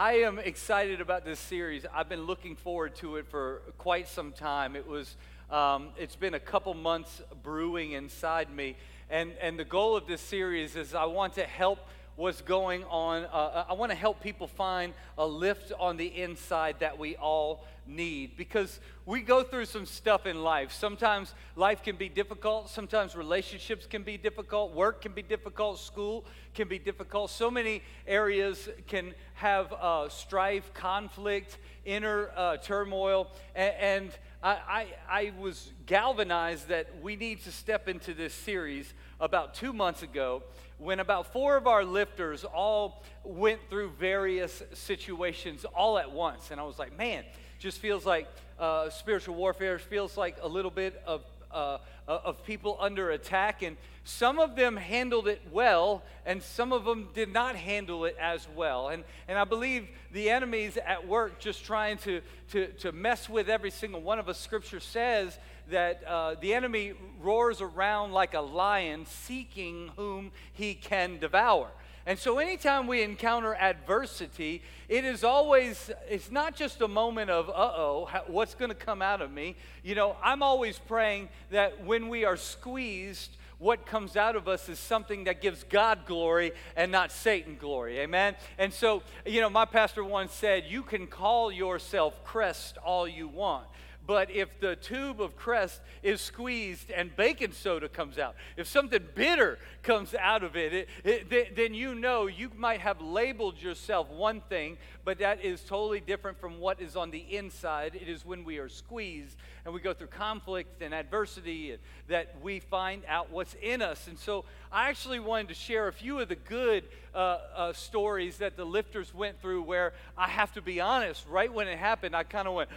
I am excited about this series. I've been looking forward to it for quite some time. It was, um, it's been a couple months brewing inside me, and and the goal of this series is I want to help what's going on. Uh, I want to help people find a lift on the inside that we all need because we go through some stuff in life. Sometimes life can be difficult, sometimes relationships can be difficult, work can be difficult, school can be difficult. So many areas can have uh, strife, conflict, inner uh, turmoil, and, and I, I, I was galvanized that we need to step into this series about two months ago when about four of our lifters all went through various situations all at once. And I was like, man, just feels like uh, spiritual warfare, feels like a little bit of, uh, of people under attack. And some of them handled it well, and some of them did not handle it as well. And, and I believe the enemy's at work just trying to, to, to mess with every single one of us. Scripture says that uh, the enemy roars around like a lion seeking whom he can devour. And so, anytime we encounter adversity, it is always, it's not just a moment of, uh oh, what's going to come out of me. You know, I'm always praying that when we are squeezed, what comes out of us is something that gives God glory and not Satan glory. Amen? And so, you know, my pastor once said, You can call yourself Crest all you want. But if the tube of crest is squeezed and baking soda comes out, if something bitter comes out of it, it, it, then you know you might have labeled yourself one thing, but that is totally different from what is on the inside. It is when we are squeezed and we go through conflict and adversity that we find out what's in us. And so I actually wanted to share a few of the good uh, uh, stories that the lifters went through where I have to be honest, right when it happened, I kind of went,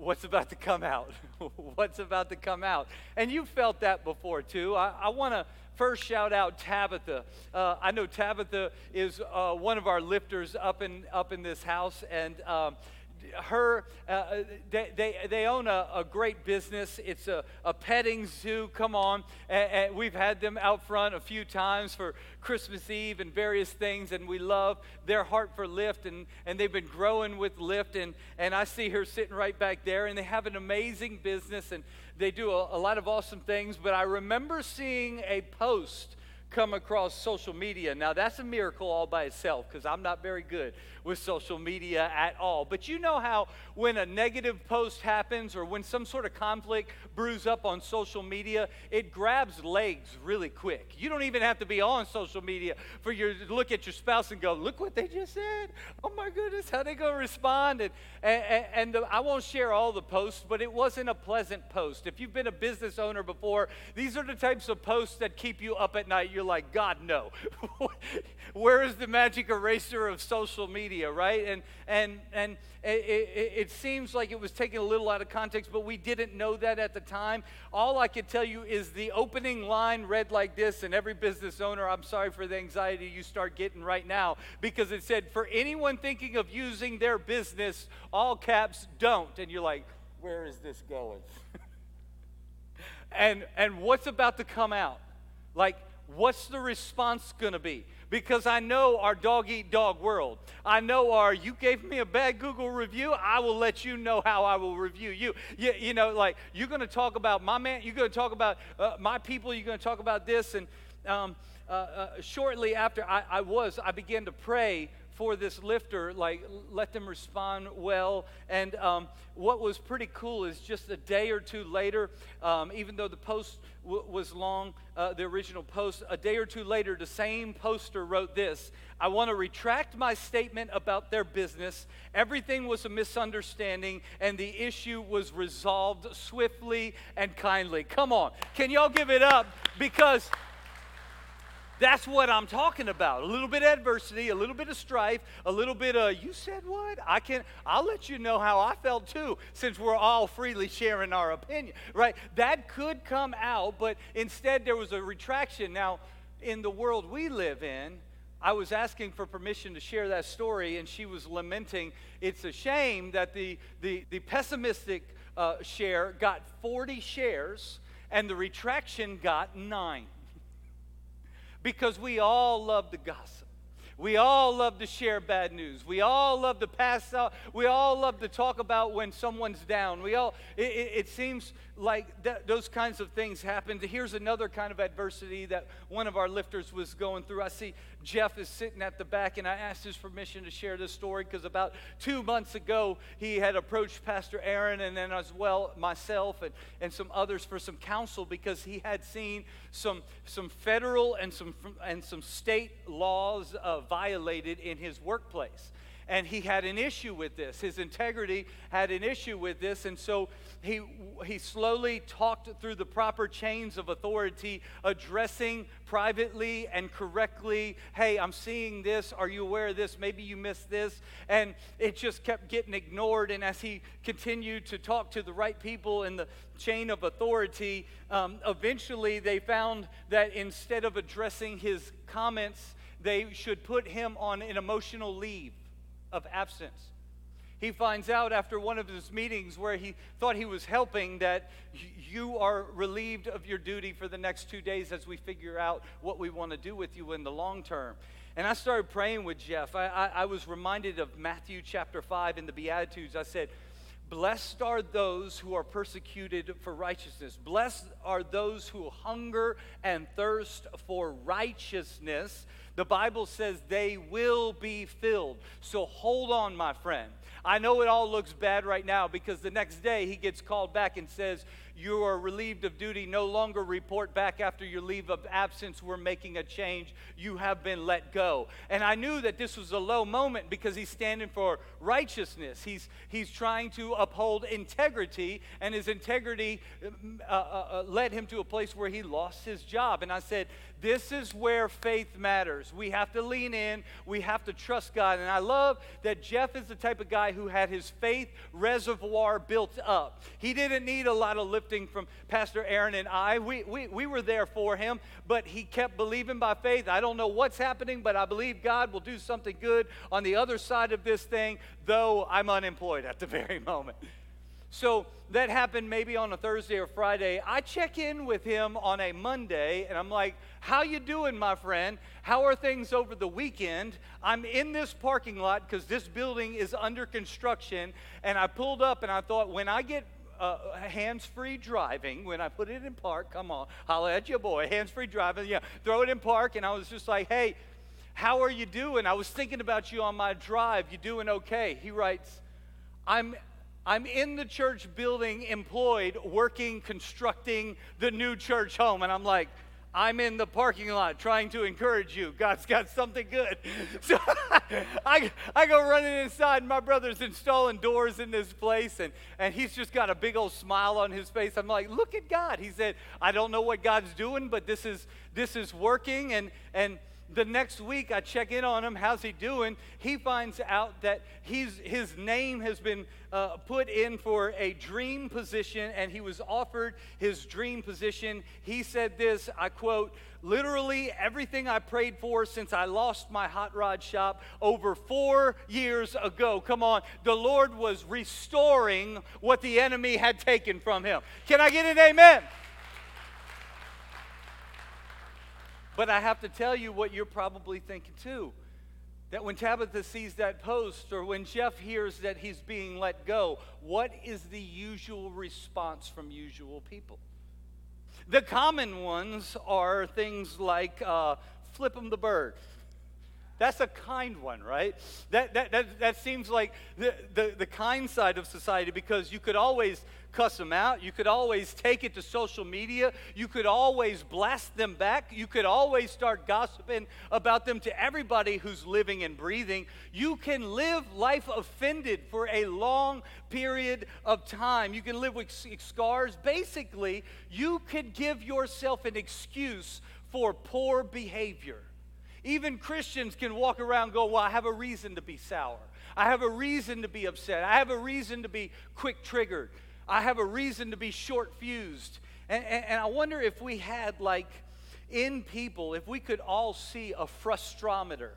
what's about to come out? what's about to come out? And you felt that before too. I, I want to first shout out Tabitha. Uh, I know Tabitha is uh, one of our lifters up in up in this house, and um, her, uh, they, they, they, own a, a, great business. It's a, a petting zoo. Come on. And, and, we've had them out front a few times for Christmas Eve and various things, and we love their heart for Lift, and, and they've been growing with Lift. And, and I see her sitting right back there, and they have an amazing business, and they do a, a lot of awesome things. But I remember seeing a post come across social media. Now, that's a miracle all by itself because I'm not very good with social media at all. But you know how when a negative post happens or when some sort of conflict brews up on social media, it grabs legs really quick. You don't even have to be on social media for your look at your spouse and go, look what they just said. Oh my goodness, how they to respond? And, and, and the, I won't share all the posts, but it wasn't a pleasant post. If you've been a business owner before, these are the types of posts that keep you up at night. You're like, God, no. Where is the magic eraser of social media? Media, right? And, and, and it, it, it, seems like it was taken a little out of context, but we didn't know that at the time. All I can tell you is the opening line read like this, and every business owner, I'm sorry for the anxiety you start getting right now, because it said, For anyone thinking of using their business, all caps, don't. And you're like, Where is this going? and, and what's about to come out? Like, what's the response going to be? Because I know our dog eat dog world. I know our, you gave me a bad Google review, I will let you know how I will review you. You, you know, like, you're going to talk about my man, you're going to talk about uh, my people, you're going to talk about this. And um, uh, uh, shortly after I, I was, I began to pray for this lifter, like let them respond well. And um, what was pretty cool is just a day or two later, um, even though the post w- was long, uh, the original post, a day or two later, the same poster wrote this I want to retract my statement about their business. Everything was a misunderstanding, and the issue was resolved swiftly and kindly. Come on, can y'all give it up? Because that's what I'm talking about. A little bit of adversity, a little bit of strife, a little bit of you said what? I can I'll let you know how I felt too since we're all freely sharing our opinion. Right? That could come out, but instead there was a retraction. Now, in the world we live in, I was asking for permission to share that story, and she was lamenting. It's a shame that the, the, the pessimistic uh, share got 40 shares and the retraction got nine because we all love to gossip. We all love to share bad news. We all love to pass out. We all love to talk about when someone's down. We all, it, it, it seems like th- those kinds of things happen. Here's another kind of adversity that one of our lifters was going through. I see Jeff is sitting at the back, and I asked his permission to share this story because about two months ago, he had approached Pastor Aaron and then as well myself and, and some others for some counsel because he had seen some, some federal and some, and some state laws uh, violated in his workplace and he had an issue with this. His integrity had an issue with this, and so he, he slowly talked through the proper chains of authority, addressing privately and correctly, hey, I'm seeing this. Are you aware of this? Maybe you missed this. And it just kept getting ignored. And as he continued to talk to the right people in the chain of authority, um, eventually they found that instead of addressing his comments, they should put him on an emotional leave of absence. He finds out after one of his meetings where he thought he was helping that you are relieved of your duty for the next two days as we figure out what we want to do with you in the long term. And I started praying with Jeff. I, I, I was reminded of Matthew chapter 5 in the Beatitudes. I said, Blessed are those who are persecuted for righteousness. Blessed are those who hunger and thirst for righteousness, the Bible says they will be filled. So hold on, my friend. I know it all looks bad right now because the next day he gets called back and says, You are relieved of duty. No longer report back after your leave of absence. We're making a change. You have been let go. And I knew that this was a low moment because he's standing for righteousness. He's, he's trying to uphold integrity, and his integrity uh, uh, uh led him to a place where he lost his job. And I said, This is where faith matters. We have to lean in, we have to trust God. And I love that Jeff is the type of guy who had his faith reservoir built up. He didn't need a lot of lifting from Pastor Aaron and I. We, we, we were there for him, but he kept believing by faith. I don't know what's happening, but I believe God will do something good on the other side of this thing, though I'm unemployed at the very moment. So that happened maybe on a Thursday or Friday. I check in with him on a Monday and I'm like, "How you doing, my friend? How are things over the weekend?" I'm in this parking lot cuz this building is under construction and I pulled up and I thought when I get uh, hands-free driving when I put it in park. Come on, holla at your boy. Hands-free driving, yeah. Throw it in park, and I was just like, "Hey, how are you doing? I was thinking about you on my drive. You doing okay?" He writes, "I'm I'm in the church building employed, working, constructing the new church home. And I'm like, I'm in the parking lot trying to encourage you. God's got something good. So I, I go running inside. My brother's installing doors in this place, and, and he's just got a big old smile on his face. I'm like, look at God. He said, I don't know what God's doing, but this is this is working. And and the next week I check in on him. How's he doing? He finds out that he's, his name has been uh, put in for a dream position and he was offered his dream position. He said this I quote, literally everything I prayed for since I lost my hot rod shop over four years ago. Come on, the Lord was restoring what the enemy had taken from him. Can I get an amen? But I have to tell you what you're probably thinking too. That when Tabitha sees that post or when Jeff hears that he's being let go, what is the usual response from usual people? The common ones are things like uh, flip them the bird. That's a kind one, right? That, that, that, that seems like the, the, the kind side of society because you could always cuss them out. You could always take it to social media. You could always blast them back. You could always start gossiping about them to everybody who's living and breathing. You can live life offended for a long period of time. You can live with scars. Basically, you could give yourself an excuse for poor behavior. Even Christians can walk around go, Well, I have a reason to be sour. I have a reason to be upset. I have a reason to be quick triggered. I have a reason to be short fused. And, and, and, I wonder if we had, like, in people, if we could all see a frustrometer.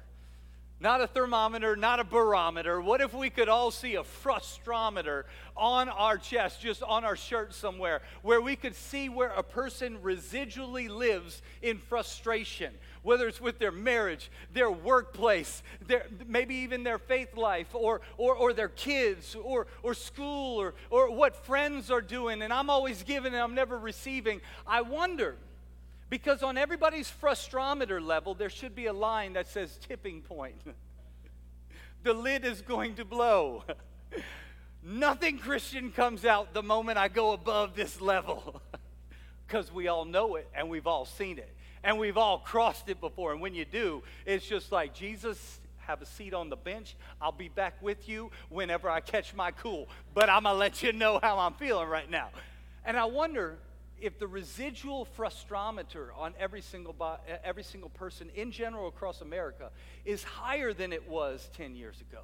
not a thermometer, not a barometer. What if we could all see a frustrometer on our chest, just on our shirt somewhere, where we could see where a person residually lives in frustration, whether it's with their marriage, their workplace, their, maybe even their faith life, or, or, or their kids, or, or school, or, or what friends are doing. And I'm always giving and I'm never receiving. I wonder because on everybody's frustrometer level, there should be a line that says tipping point. the lid is going to blow. Nothing Christian comes out the moment I go above this level. Because we all know it and we've all seen it and we've all crossed it before. And when you do, it's just like Jesus, have a seat on the bench. I'll be back with you whenever I catch my cool. But I'm going to let you know how I'm feeling right now. And I wonder if the residual frustrometer on every single, every single person in general across America is higher than it was 10 years ago,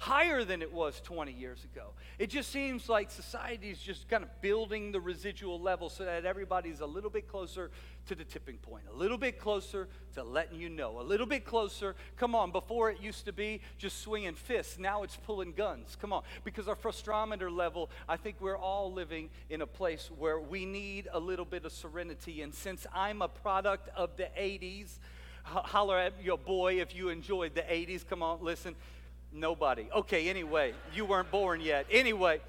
higher than it was 20 years ago. It just seems like society is just kind of building the residual level so that everybody's a little bit closer to the tipping point, a little bit closer to letting you know, a little bit closer. Come on, before it used to be just swinging fists, now it's pulling guns. Come on, because our frustrometer level, I think we're all living in a place where we need a little bit of serenity. And since I'm a product of the 80s, holler at your boy if you enjoyed the 80s. Come on, listen. Nobody. Okay, anyway, you weren't born yet. Anyway,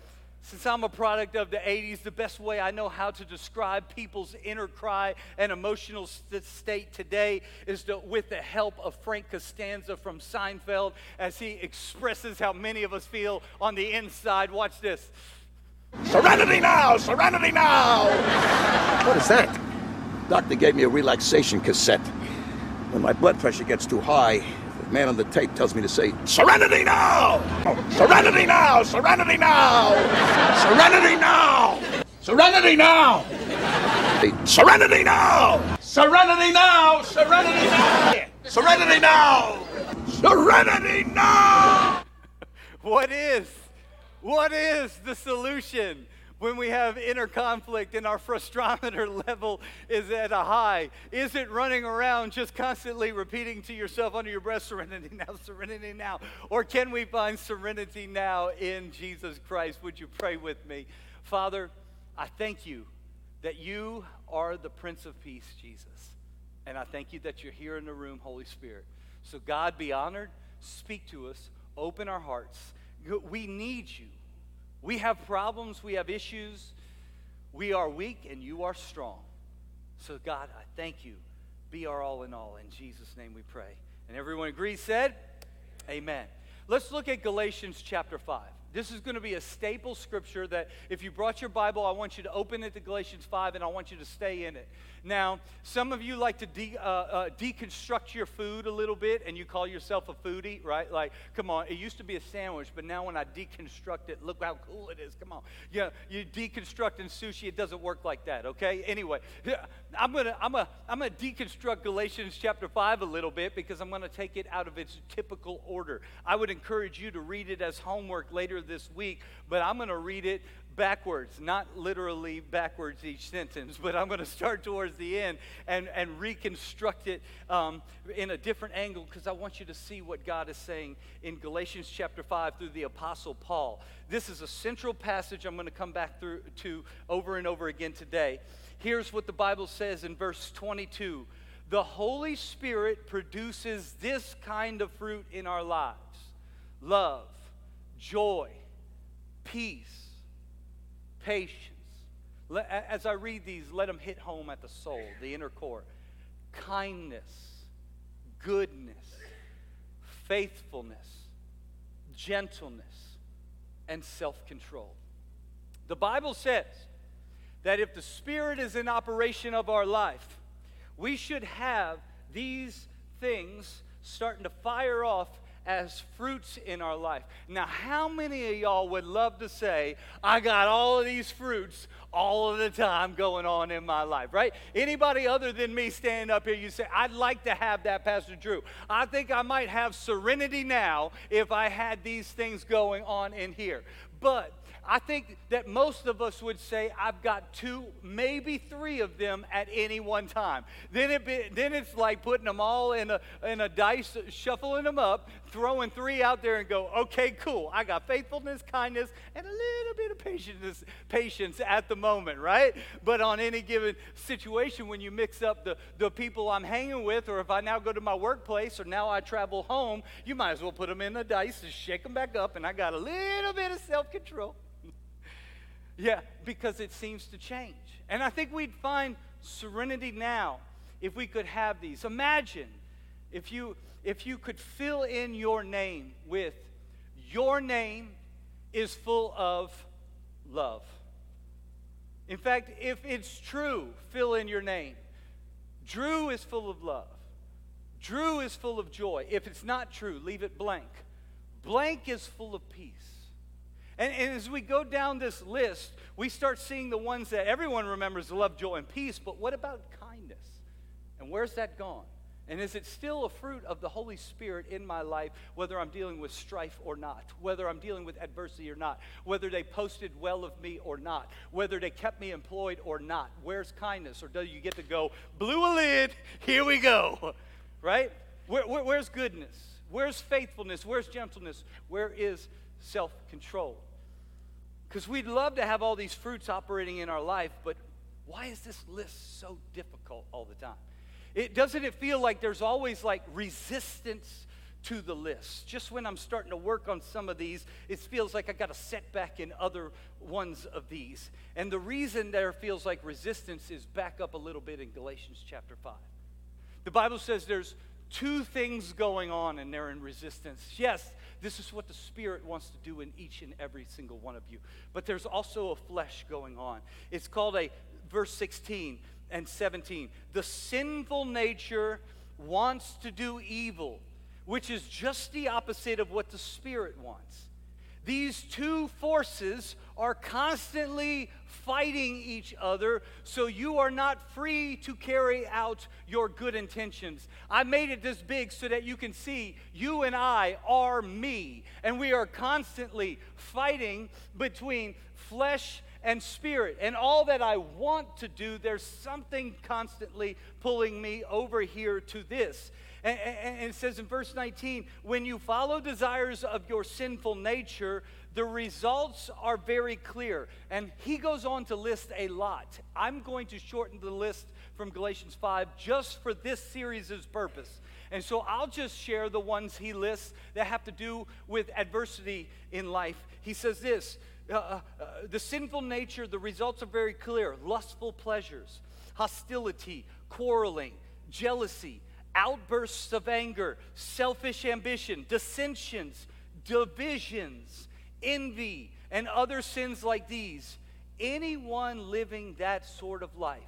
since I'm a product of the 80s, the best way I know how to describe people's inner cry and emotional st- state today is to, with the help of Frank Costanza from Seinfeld as he expresses how many of us feel on the inside. Watch this. Serenity now! Serenity now! What is that? Doctor gave me a relaxation cassette. When my blood pressure gets too high, man on the tape tells me to say, Serenity now! Serenity now! Serenity now! Serenity now! Serenity now! Serenity now! Serenity now! Serenity now! Serenity now! Serenity now! What is? What is the solution? When we have inner conflict and our frustrometer level is at a high? Is it running around just constantly repeating to yourself under your breath, serenity now, serenity now? Or can we find serenity now in Jesus Christ? Would you pray with me? Father, I thank you that you are the Prince of Peace, Jesus. And I thank you that you're here in the room, Holy Spirit. So, God, be honored. Speak to us. Open our hearts. We need you. We have problems, we have issues. We are weak and you are strong. So, God, I thank you. Be our all in all. In Jesus' name we pray. And everyone agrees, said, Amen. Let's look at Galatians chapter 5. This is going to be a staple scripture that if you brought your Bible, I want you to open it to Galatians 5 and I want you to stay in it. Now, some of you like to de- uh, uh, deconstruct your food a little bit and you call yourself a foodie, right? Like, come on, it used to be a sandwich, but now when I deconstruct it, look how cool it is. Come on. Yeah, you deconstruct in sushi, it doesn't work like that, okay? Anyway, I'm going to I'm gonna, I'm gonna deconstruct Galatians chapter 5 a little bit because I'm going to take it out of its typical order. I would encourage you to read it as homework later this week, but I'm going to read it backwards, not literally backwards each sentence, but I'm going to start towards the end and, and reconstruct it um, in a different angle because I want you to see what God is saying in Galatians chapter 5 through the Apostle Paul. This is a central passage I'm going to come back through to over and over again today. Here's what the Bible says in verse 22 The Holy Spirit produces this kind of fruit in our lives love, joy, peace patience. As I read these, let them hit home at the soul, the inner core. Kindness, goodness, faithfulness, gentleness, and self control. The Bible says that if the Spirit is in operation of our life, we should have these things starting to fire off as fruits in our life. Now, how many of y'all would love to say, I got all of these fruits all of the time going on in my life, right? Anybody other than me standing up here, you say, I'd like to have that, Pastor Drew. I think I might have serenity now if I had these things going on in here. But I think that most of us would say, I've got two, maybe three of them at any one time. Then, it be, then it's like putting them all in a, in a dice, shuffling them up, throwing three out there and go, okay, cool. I got faithfulness, kindness, and a little bit of patience, patience at the moment, right? But on any given situation, when you mix up the, the people I'm hanging with, or if I now go to my workplace, or now I travel home, you might as well put them in the dice and shake them back up, and I got a little bit of self control. yeah, because it seems to change. And I think we'd find serenity now if we could have these. Imagine if you if you could fill in your name with your name is full of love. In fact, if it's true, fill in your name. Drew is full of love. Drew is full of joy. If it's not true, leave it blank. Blank is full of peace. And, and, as we go down this list, we start seeing the ones that everyone remembers love, joy, and peace. But what about kindness? And where's that gone? And is it still a fruit of the Holy Spirit in my life, whether I'm dealing with strife or not, whether I'm dealing with adversity or not, whether they posted well of me or not, whether they kept me employed or not? Where's kindness? Or do you get to go, blew a lid, here we go, right? Where, where, where's goodness? Where's faithfulness? Where's gentleness? Where is self control? Because we'd love to have all these fruits operating in our life, but why is this list so difficult all the time? It doesn't it feel like there's always like resistance to the list. Just when I'm starting to work on some of these, it feels like I got a setback in other ones of these. And the reason there feels like resistance is back up a little bit in Galatians chapter 5. The Bible says there's two things going on and they're in resistance. Yes, this is what the Spirit wants to do in each and every single one of you. But there's also a flesh going on. It's called a, verse 16, and 17. The sinful nature wants to do evil, which is just the opposite of what the Spirit wants. These two forces are constantly fighting each other, so you are not free to carry out your good intentions. I made it this big so that you can see you and I are me, and we are constantly fighting between flesh and spirit. And all that I want to do, there's something constantly pulling me over here to this. And, and, it says in verse 19, when you follow desires of your sinful nature, the results are very clear. And he goes on to list a lot. I'm going to shorten the list from Galatians 5 just for this series' purpose. And so I'll just share the ones he lists that have to do with adversity in life. He says this uh, uh, the sinful nature, the results are very clear lustful pleasures, hostility, quarreling, jealousy, outbursts of anger, selfish ambition, dissensions, divisions, envy, and other sins like these. Anyone living that sort of life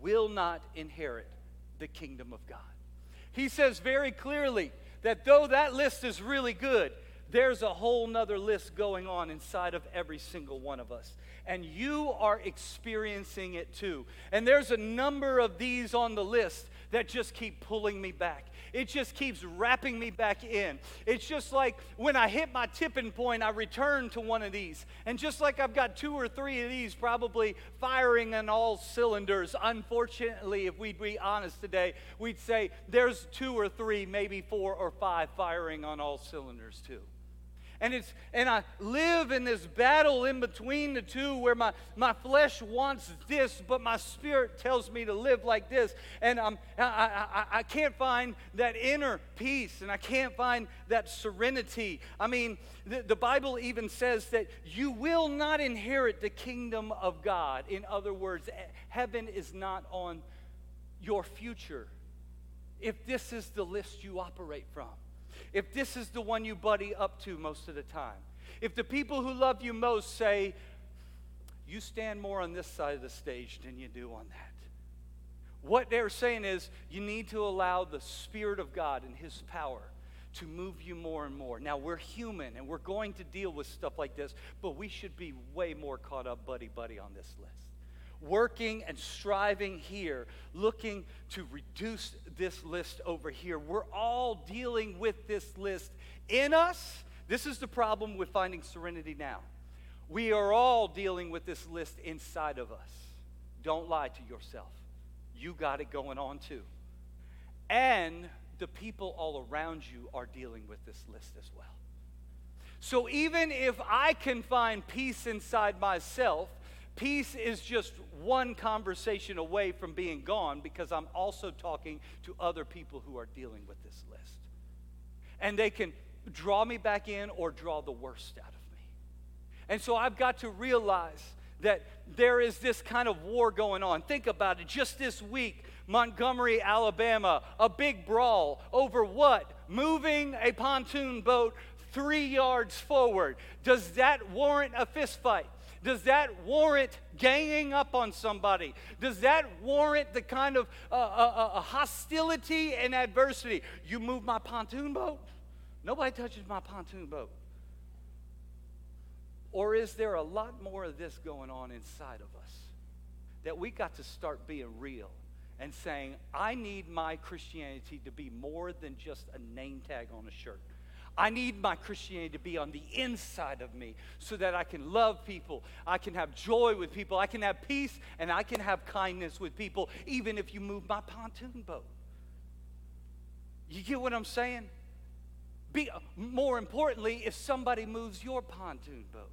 will not inherit the kingdom of God. He says very clearly that though that list is really good, there's a whole nother list going on inside of every single one of us. And you are experiencing it too. And there's a number of these on the list that just keep pulling me back. It just keeps wrapping me back in. It's just like when I hit my tipping point, I return to one of these. And just like I've got two or three of these probably firing on all cylinders, unfortunately, if we'd be honest today, we'd say there's two or three, maybe four or five firing on all cylinders too and it's and I live in this battle in between the two where my, my flesh wants this, but my spirit tells me to live like this. And um, I'm, I, I, I can't find that inner peace and I can't find that serenity. I mean, the, the Bible even says that you will not inherit the kingdom of God. In other words, eh, heaven is not on your future if this is the list you operate from if this is the one you buddy up to most of the time, if the people who love you most say, you stand more on this side of the stage than you do on that. What they're saying is you need to allow the Spirit of God and His power to move you more and more. Now, we're human and we're going to deal with stuff like this, but we should be way more caught up, buddy, buddy, on this list working and striving here, looking to reduce this list over here. We're all dealing with this list in us. This is the problem with finding serenity now. We are all dealing with this list inside of us. Don't lie to yourself. You got it going on too. And the people all around you are dealing with this list as well. So even if I can find peace inside myself, peace is just one conversation away from being gone because I'm also talking to other people who are dealing with this list. And they can draw me back in or draw the worst out of me. And so I've got to realize that there is this kind of war going on. Think about it. Just this week, Montgomery, Alabama, a big brawl over what? Moving a pontoon boat three yards forward. Does that warrant a fistfight? Does that warrant ganging up on somebody? Does that warrant the kind of uh, uh, uh, hostility and adversity? You move my pontoon boat? Nobody touches my pontoon boat. Or is there a lot more of this going on inside of us that we got to start being real and saying, I need my Christianity to be more than just a name tag on a shirt? I need my Christianity to be on the inside of me so that I can love people, I can have joy with people, I can have peace, and I can have kindness with people, even if you move my pontoon boat. You get what I'm saying? Be, more importantly, if somebody moves your pontoon boat,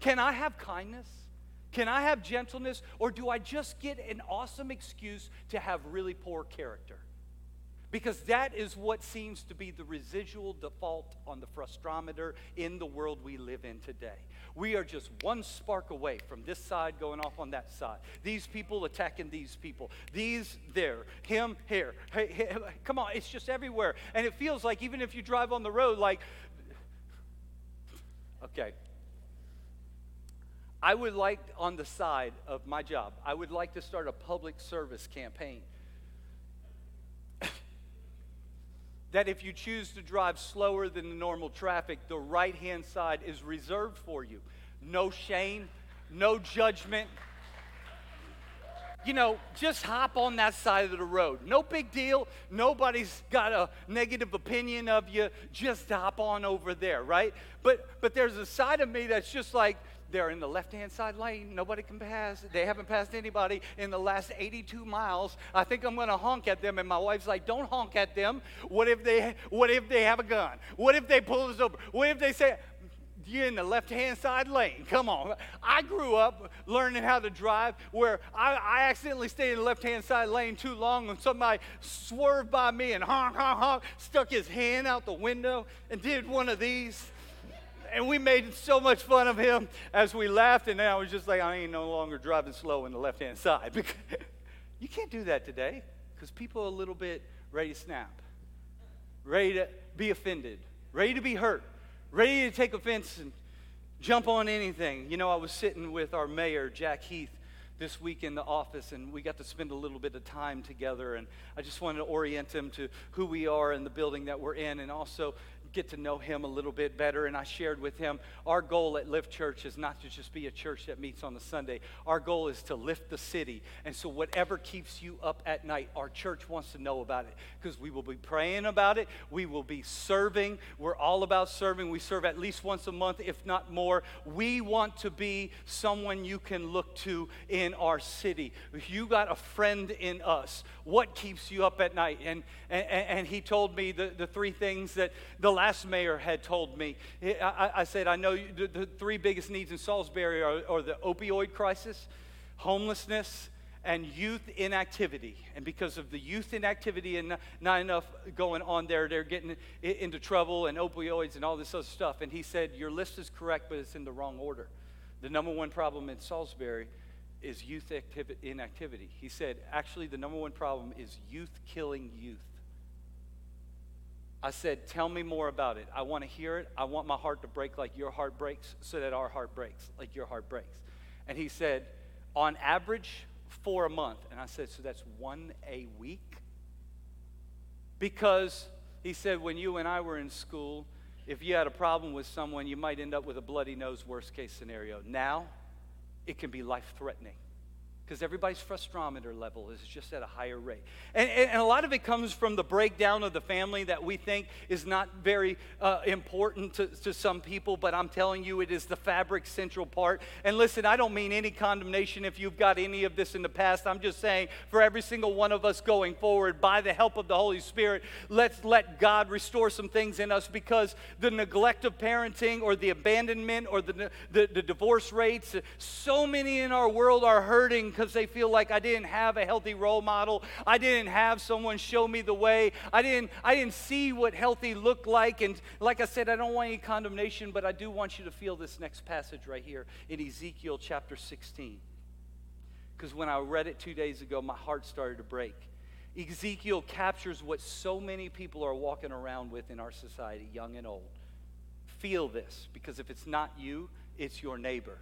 can I have kindness? Can I have gentleness? Or do I just get an awesome excuse to have really poor character? Because that is what seems to be the residual default on the frustrometer in the world we live in today. We are just one spark away from this side going off on that side. These people attacking these people. These there. Him here. Hey, hey, come on, it's just everywhere. And it feels like even if you drive on the road, like, okay. I would like, on the side of my job, I would like to start a public service campaign that if you choose to drive slower than the normal traffic, the right hand side is reserved for you. No shame, no judgment. You know, just hop on that side of the road. No big deal. Nobody's got a negative opinion of you. Just hop on over there, right? But but there's a side of me that's just like, they're in the left hand side lane. Nobody can pass. They haven't passed anybody in the last 82 miles. I think I'm going to honk at them. And my wife's like, don't honk at them. What if they, what if they have a gun? What if they pull us over? What if they say, you're in the left hand side lane. Come on. I grew up learning how to drive where I, I accidentally stayed in the left hand side lane too long and somebody swerved by me and honk, honk, honk, stuck his hand out the window and did one of these and we made so much fun of him as we laughed, and then I was just like, I ain't no longer driving slow in the left hand side. you can't do that today because people are a little bit ready to snap, ready to be offended, ready to be hurt, ready to take offense and jump on anything. You know, I was sitting with our mayor, Jack Heath, this week in the office, and we got to spend a little bit of time together. And I just wanted to orient him to who we are and the building that we're in, and also get to know him a little bit better. And I shared with him our goal at Lift Church is not to just be a church that meets on the Sunday. Our goal is to lift the city. And so, whatever keeps you up at night, our church wants to know about it because we will be praying about it. We will be serving. We're all about serving. We serve at least once a month, if not more. We want to be someone you can look to in our city. If you got a friend in us, what keeps you up at night? And, and, and he told me the, the three things that the last mayor had told me. I, I said, I know the, the, three biggest needs in Salisbury are, are the opioid crisis, homelessness, and youth inactivity. And because of the youth inactivity and not enough going on there, they're getting into trouble and opioids and all this other stuff. And he said, Your list is correct, but it's in the wrong order. The number one problem in Salisbury is youth activi- inactivity. He said, Actually, the number one problem is youth killing youth. I said, Tell me more about it. I want to hear it. I want my heart to break like your heart breaks so that our heart breaks like your heart breaks. And he said, On average, for a month. And I said, So that's one a week? Because he said, When you and I were in school, if you had a problem with someone, you might end up with a bloody nose, worst case scenario. Now, it can be life threatening because everybody's frustrometer level is just at a higher rate. And, and, and, a lot of it comes from the breakdown of the family that we think is not very uh, important to, to some people, but I'm telling you, it is the fabric central part. And listen, I don't mean any condemnation if you've got any of this in the past. I'm just saying for every single one of us going forward, by the help of the Holy Spirit, let's let God restore some things in us because the neglect of parenting or the abandonment or the, the, the divorce rates, so many in our world are hurting because they feel like I didn't have a healthy role model. I didn't have someone show me the way. I didn't, I didn't see what healthy looked like. And like I said, I don't want any condemnation, but I do want you to feel this next passage right here in Ezekiel chapter 16. Because when I read it two days ago, my heart started to break. Ezekiel captures what so many people are walking around with in our society, young and old. Feel this, because if it's not you, it's your neighbor.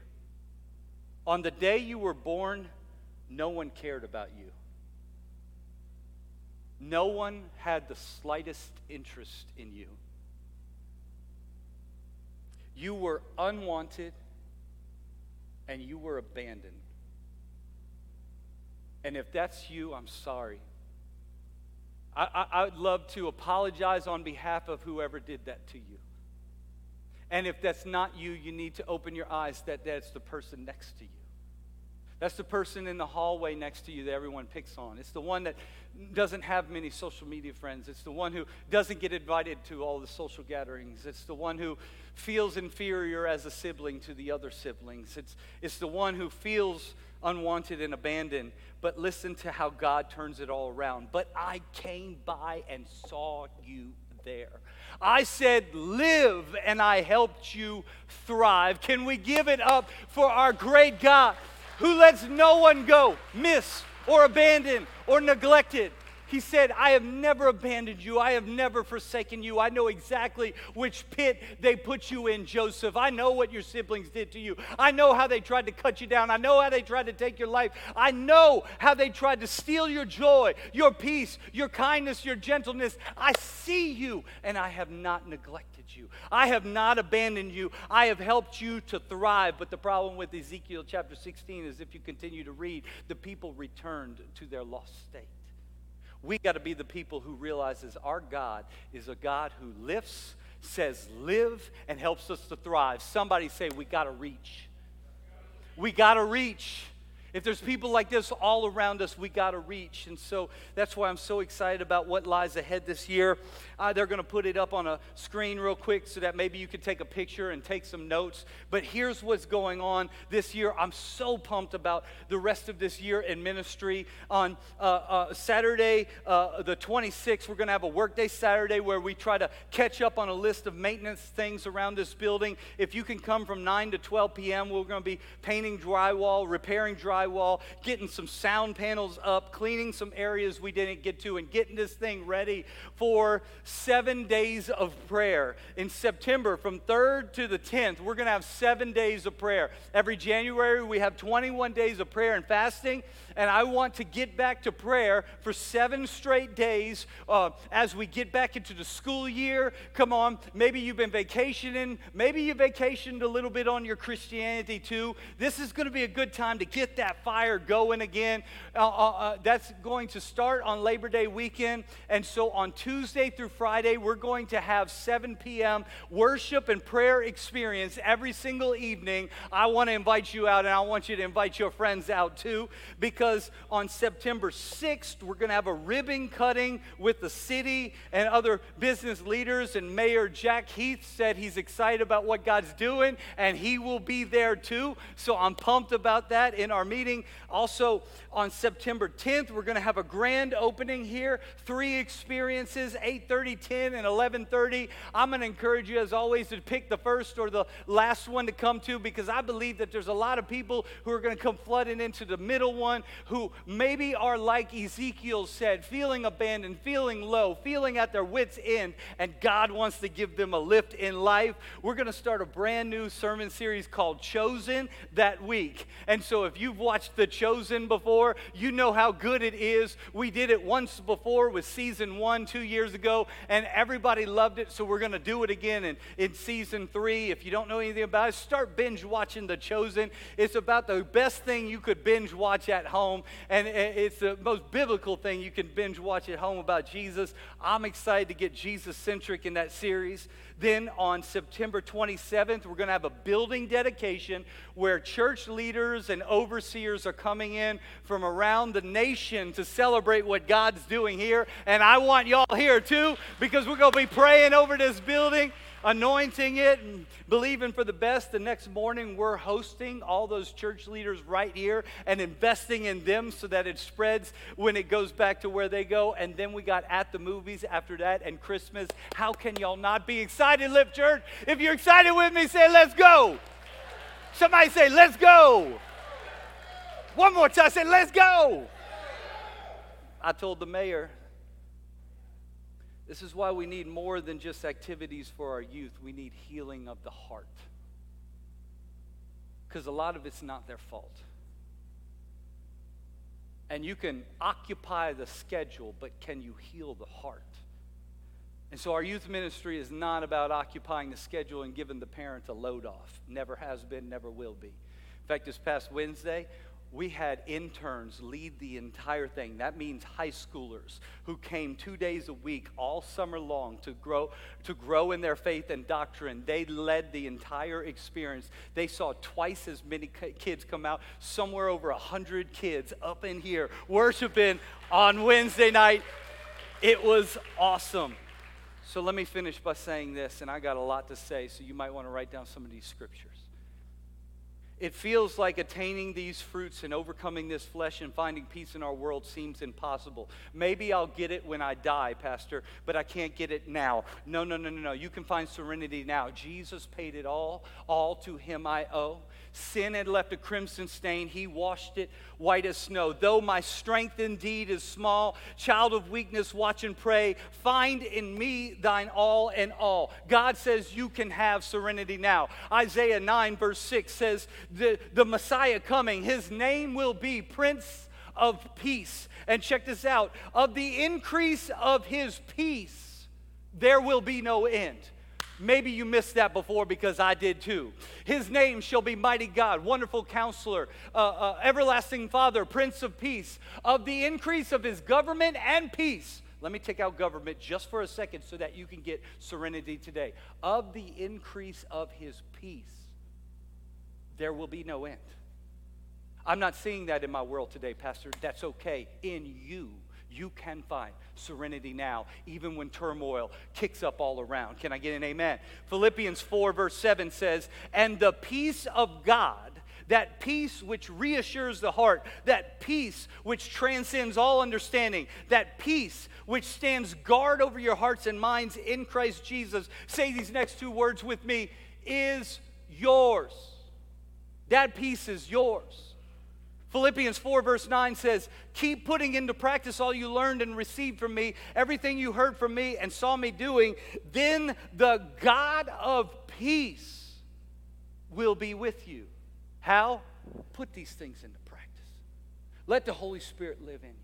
On the day you were born, no one cared about you. No one had the slightest interest in you. You were unwanted and you were abandoned. And if that's you, I'm sorry. I, I, I, would love to apologize on behalf of whoever did that to you. And if that's not you, you need to open your eyes that that's the person next to you. That's the person in the hallway next to you that everyone picks on. It's the one that doesn't have many social media friends. It's the one who doesn't get invited to all the social gatherings. It's the one who feels inferior as a sibling to the other siblings. It's, it's the one who feels unwanted and abandoned. But listen to how God turns it all around. But I came by and saw you there. I said, Live, and I helped you thrive. Can we give it up for our great God? Who lets no one go, miss, or abandon, or neglected. He said, I have never abandoned you. I have never forsaken you. I know exactly which pit they put you in, Joseph. I know what your siblings did to you. I know how they tried to cut you down. I know how they tried to take your life. I know how they tried to steal your joy, your peace, your kindness, your gentleness. I see you, and I have not neglected you. I have not abandoned you. I have helped you to thrive. But the problem with Ezekiel chapter 16 is if you continue to read, the people returned to their lost state. We got to be the people who realizes our God is a God who lifts, says live, and helps us to thrive. Somebody say we got to reach. We got to reach. If there's people like this all around us, we got to reach. And so that's why I'm so excited about what lies ahead this year. Uh, they're going to put it up on a screen real quick so that maybe you could take a picture and take some notes. But here's what's going on this year. I'm so pumped about the rest of this year in ministry. On uh, uh, Saturday, uh, the 26th, we're going to have a workday Saturday where we try to catch up on a list of maintenance things around this building. If you can come from 9 to 12 p.m., we're going to be painting drywall, repairing drywall, getting some sound panels up, cleaning some areas we didn't get to, and getting this thing ready for seven days of prayer. In September, from 3rd to the 10th, we're going to have seven days of prayer. Every January, we have 21 days of prayer and fasting. And I want to get back to prayer for seven straight days uh, as we get back into the school year. Come on, maybe you've been vacationing. Maybe you vacationed a little bit on your Christianity too. This is going to be a good time to get that fire going again. Uh, uh, uh that's going to start on Labor Day weekend. And so on Tuesday through Friday, we're going to have 7 p.m. worship and prayer experience every single evening. I want to invite you out, and I want you to invite your friends out too, because on September 6th, we're going to have a ribbon cutting with the city and other business leaders. And Mayor Jack Heath said he's excited about what God's doing, and he will be there too. So I'm pumped about that in our meeting. Also, on September 10th, we're going to have a grand opening here, three experiences, 8:30 10, and 11:30. I'm going to encourage you, as always, to pick the first or the last one to come to because I believe that there's a lot of people who are going to come flooding into the middle one who maybe are like Ezekiel said, feeling abandoned, feeling low, feeling at their wits' end, and God wants to give them a lift in life. We're going to start a brand new sermon series called Chosen that week. And so if you've watched The Chosen before, you know how good it is. We did it once before with season one two years ago. And everybody loved it. So we're going to do it again in, in season three. If you don't know anything about it, start binge watching The Chosen. It's about the best thing you could binge watch at home, and it's the most biblical thing you can binge watch at home about Jesus. I'm excited to get Jesus centric in that series. Then on September 27th, we're going to have a building dedication where church leaders and overseers are coming in from around the nation to celebrate what God's doing here. And I want y'all here too because we're going to be praying over this building anointing it and believing for the best. The next morning, we're hosting all those church leaders right here and investing in them so that it spreads when it goes back to where they go. And then we got at the movies after that and Christmas. How can y'all not be excited, Lift Church? If you're excited with me, say, let's go. Somebody say, let's go. One more time, say, let's go. I told the mayor, this is why we need more than just activities for our youth. We need healing of the heart. Because a lot of it's not their fault. And you can occupy the schedule, but can you heal the heart? And so our youth ministry is not about occupying the schedule and giving the parent a load off. Never has been, never will be. In fact, this past Wednesday, we had interns lead the entire thing. That means high schoolers who came two days a week all summer long to grow, to grow in their faith and doctrine. They led the entire experience. They saw twice as many kids come out, somewhere over 100 kids up in here worshiping on Wednesday night. It was awesome. So let me finish by saying this, and I got a lot to say, so you might want to write down some of these scriptures. It feels like attaining these fruits and overcoming this flesh and finding peace in our world seems impossible. Maybe I'll get it when I die, Pastor, but I can't get it now. No, no, no, no, no. You can find serenity now. Jesus paid it all. All to him I owe. Sin had left a crimson stain. He washed it white as snow. Though my strength indeed is small, child of weakness, watch and pray. Find in me thine all and all. God says you can have serenity now. Isaiah 9, verse 6 says, The, the Messiah coming, his name will be Prince of Peace. And check this out of the increase of his peace, there will be no end. Maybe you missed that before because I did too. His name shall be Mighty God, Wonderful Counselor, uh, uh, Everlasting Father, Prince of Peace. Of the increase of his government and peace, let me take out government just for a second so that you can get serenity today. Of the increase of his peace, there will be no end. I'm not seeing that in my world today, Pastor. That's okay. In you, you can find serenity now, even when turmoil kicks up all around. Can I get an amen? Philippians 4, verse 7 says, And the peace of God, that peace which reassures the heart, that peace which transcends all understanding, that peace which stands guard over your hearts and minds in Christ Jesus, say these next two words with me, is yours. That peace is yours. Philippians 4, verse 9 says, Keep putting into practice all you learned and received from me, everything you heard from me and saw me doing. Then the God of peace will be with you. How? Put these things into practice. Let the Holy Spirit live in you.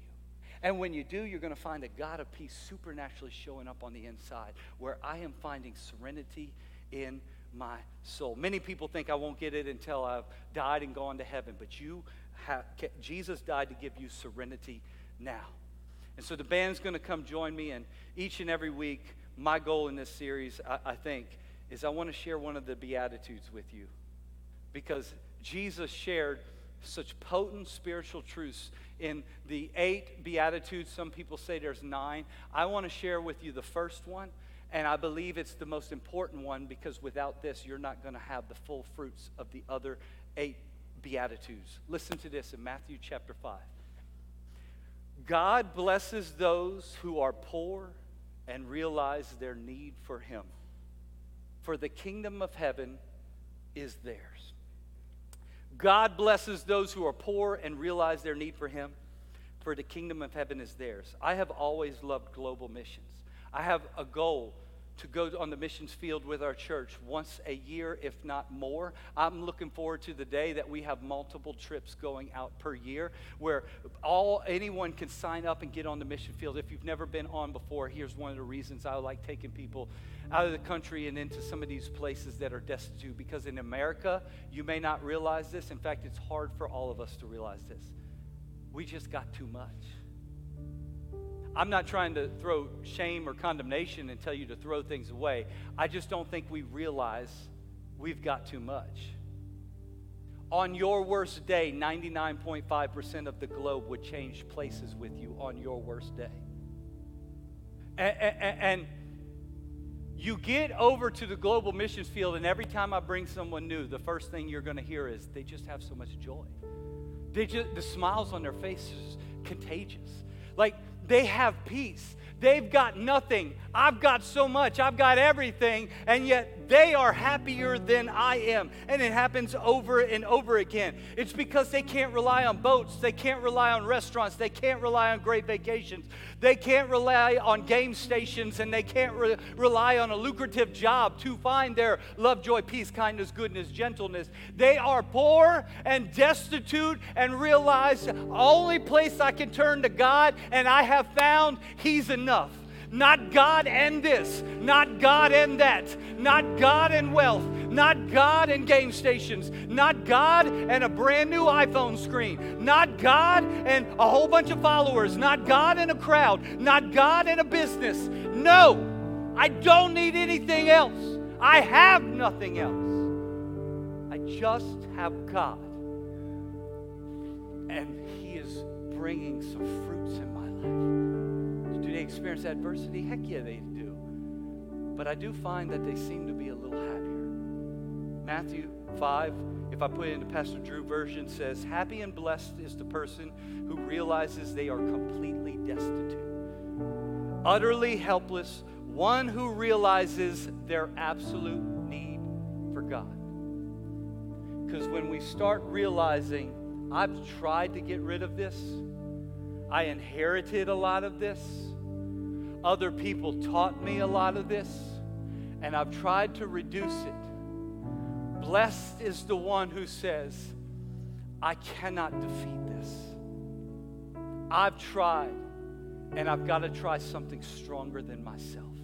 And when you do, you're going to find a God of peace supernaturally showing up on the inside, where I am finding serenity in my soul. Many people think I won't get it until I've died and gone to heaven, but you Jesus died to give you serenity now. And so the band's going to come join me, and each and every week, my goal in this series, I, I think, is I want to share one of the Beatitudes with you. Because Jesus shared such potent spiritual truths in the eight Beatitudes. Some people say there's nine. I want to share with you the first one, and I believe it's the most important one because without this, you're not going to have the full fruits of the other eight Beatitudes. Listen to this in Matthew chapter 5. God blesses those who are poor and realize their need for Him, for the kingdom of heaven is theirs. God blesses those who are poor and realize their need for Him, for the kingdom of heaven is theirs. I have always loved global missions. I have a goal to go on the missions field with our church once a year, if not more. I'm looking forward to the day that we have multiple trips going out per year where all anyone can sign up and get on the mission field. If you've never been on before, here's one of the reasons I like taking people out of the country and into some of these places that are destitute because in America, you may not realize this. In fact, it's hard for all of us to realize this. We just got too much. I'm not trying to throw shame or condemnation and tell you to throw things away. I just don't think we realize we've got too much. On your worst day, 99.5% of the globe would change places with you on your worst day. And, and, and, you get over to the global missions field, and every time I bring someone new, the first thing you're going to hear is they just have so much joy. They just, the smiles on their faces contagious. Like they have peace. They've got nothing. I've got so much. I've got everything. And yet they are happier than I am. And it happens over and over again. It's because they can't rely on boats. They can't rely on restaurants. They can't rely on great vacations. They can't rely on game stations. And they can't re- rely on a lucrative job to find their love, joy, peace, kindness, goodness, gentleness. They are poor and destitute and realize only place I can turn to God and I have found He's enough enough. Not God and this, not God and that, not God and wealth, not God and game stations, not God and a brand new iPhone screen, not God and a whole bunch of followers, not God and a crowd, not God and a business. No, I don't need anything else. I have nothing else. I just have God. And He is bringing some fruits in my life they experience adversity? Heck yeah, they do. But I do find that they seem to be a little happier. Matthew 5, if I put it into Pastor Drew version, says, Happy and blessed is the person who realizes they are completely destitute, utterly helpless, one who realizes their absolute need for God. Because when we start realizing, I've tried to get rid of this, I inherited a lot of this. Other people taught me a lot of this, and I've tried to reduce it. Blessed is the one who says, I cannot defeat this. I've tried, and I've got to try something stronger than myself.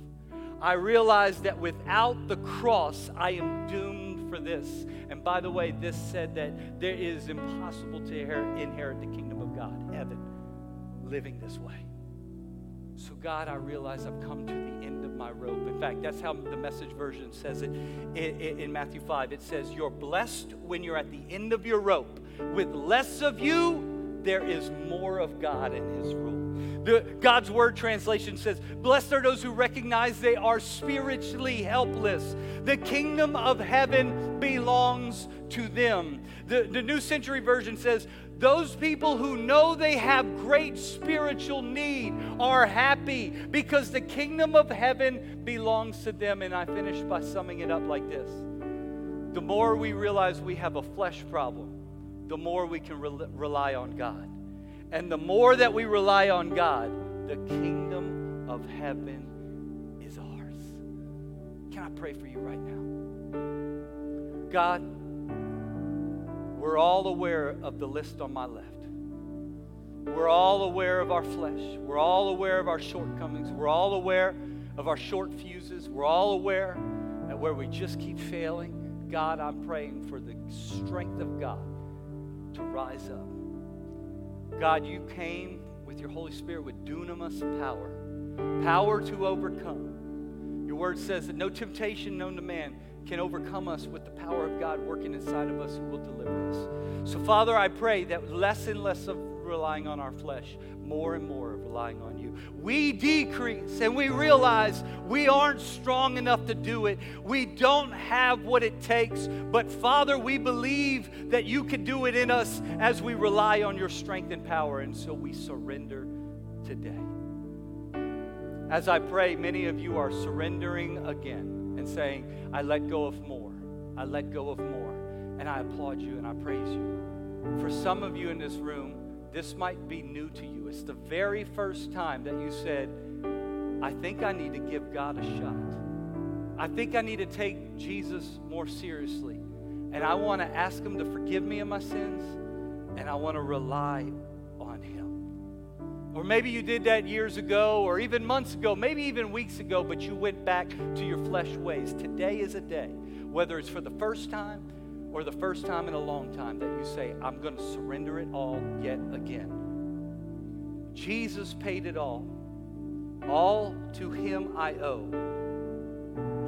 I realize that without the cross, I am doomed for this. And by the way, this said that there is impossible to inherit the kingdom of God, heaven, living this way. So, God, I realize I've come to the end of my rope. In fact, that's how the message version says it in, in, in, Matthew 5. It says, You're blessed when you're at the end of your rope. With less of you, there is more of God and His rule. The, God's Word translation says, Blessed are those who recognize they are spiritually helpless. The kingdom of heaven belongs to them. The, the New Century Version says, those people who know they have great spiritual need are happy because the kingdom of heaven belongs to them. And I finish by summing it up like this The more we realize we have a flesh problem, the more we can re- rely on God. And the more that we rely on God, the kingdom of heaven is ours. Can I pray for you right now? God, we're all aware of the list on my left. We're all aware of our flesh. We're all aware of our shortcomings. We're all aware of our short fuses. We're all aware that where we just keep failing. God, I'm praying for the strength of God to rise up. God, you came with your Holy Spirit with dunamis power, power to overcome. Your word says that no temptation known to man can overcome us with the power of God working inside of us who will deliver us. So, Father, I pray that less and less of relying on our flesh, more and more of relying on you. We decrease and we realize we aren't strong enough to do it. We don't have what it takes. But Father, we believe that you can do it in us as we rely on your strength and power. And so we surrender today. As I pray, many of you are surrendering again and saying, I let go of more. I let go of more. And I applaud you and I praise you. For some of you in this room, this might be new to you. It's the very first time that you said, I think I need to give God a shot. I think I need to take Jesus more seriously. And I want to ask Him to forgive me of my sins, and I want to rely. Or maybe you did that years ago, or even months ago, maybe even weeks ago, but you went back to your flesh ways. Today is a day, whether it's for the first time or the first time in a long time, that you say, I'm going to surrender it all yet again. Jesus paid it all. All to Him I owe.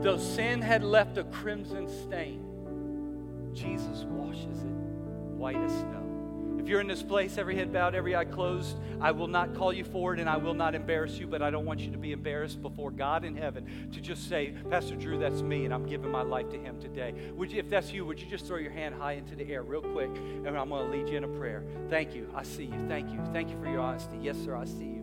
Though sin had left a crimson stain, Jesus washes it white as snow. If you're in this place, every head bowed, every eye closed, I will not call you forward and I will not embarrass you, but I don't want you to be embarrassed before God in heaven to just say, Pastor Drew, that's me, and I'm giving my life to Him today. Would you, if that's you, would you just throw your hand high into the air real quick, and I'm going to lead you in a prayer. Thank you. I see you. Thank you. Thank you for your honesty. Yes, sir, I see you.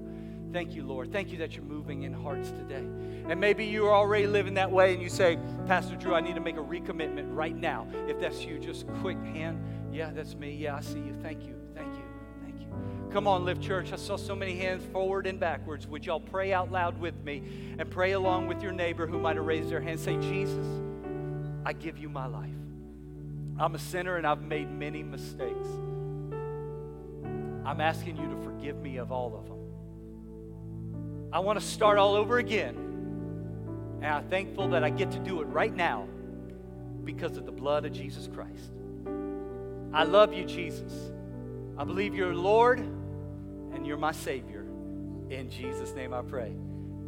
Thank you, Lord. Thank you that you're moving in hearts today. And maybe you are already living that way and you say, Pastor Drew, I need to make a recommitment right now. If that's you, just quick hand. Yeah, that's me. Yeah, I see you. Thank you. Thank you. Thank you. Come on, Lift Church. I saw so many hands forward and backwards. Would y'all pray out loud with me and pray along with your neighbor who might have raised their hand? Say, Jesus, I give you my life. I'm a sinner and I've made many mistakes. I'm asking you to forgive me of all of them. I want to start all over again. And I'm thankful that I get to do it right now because of the blood of Jesus Christ. I love you, Jesus. I believe you're Lord and you're my Savior. In Jesus' name I pray.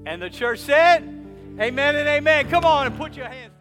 And the church said, Amen and amen. Come on and put your hands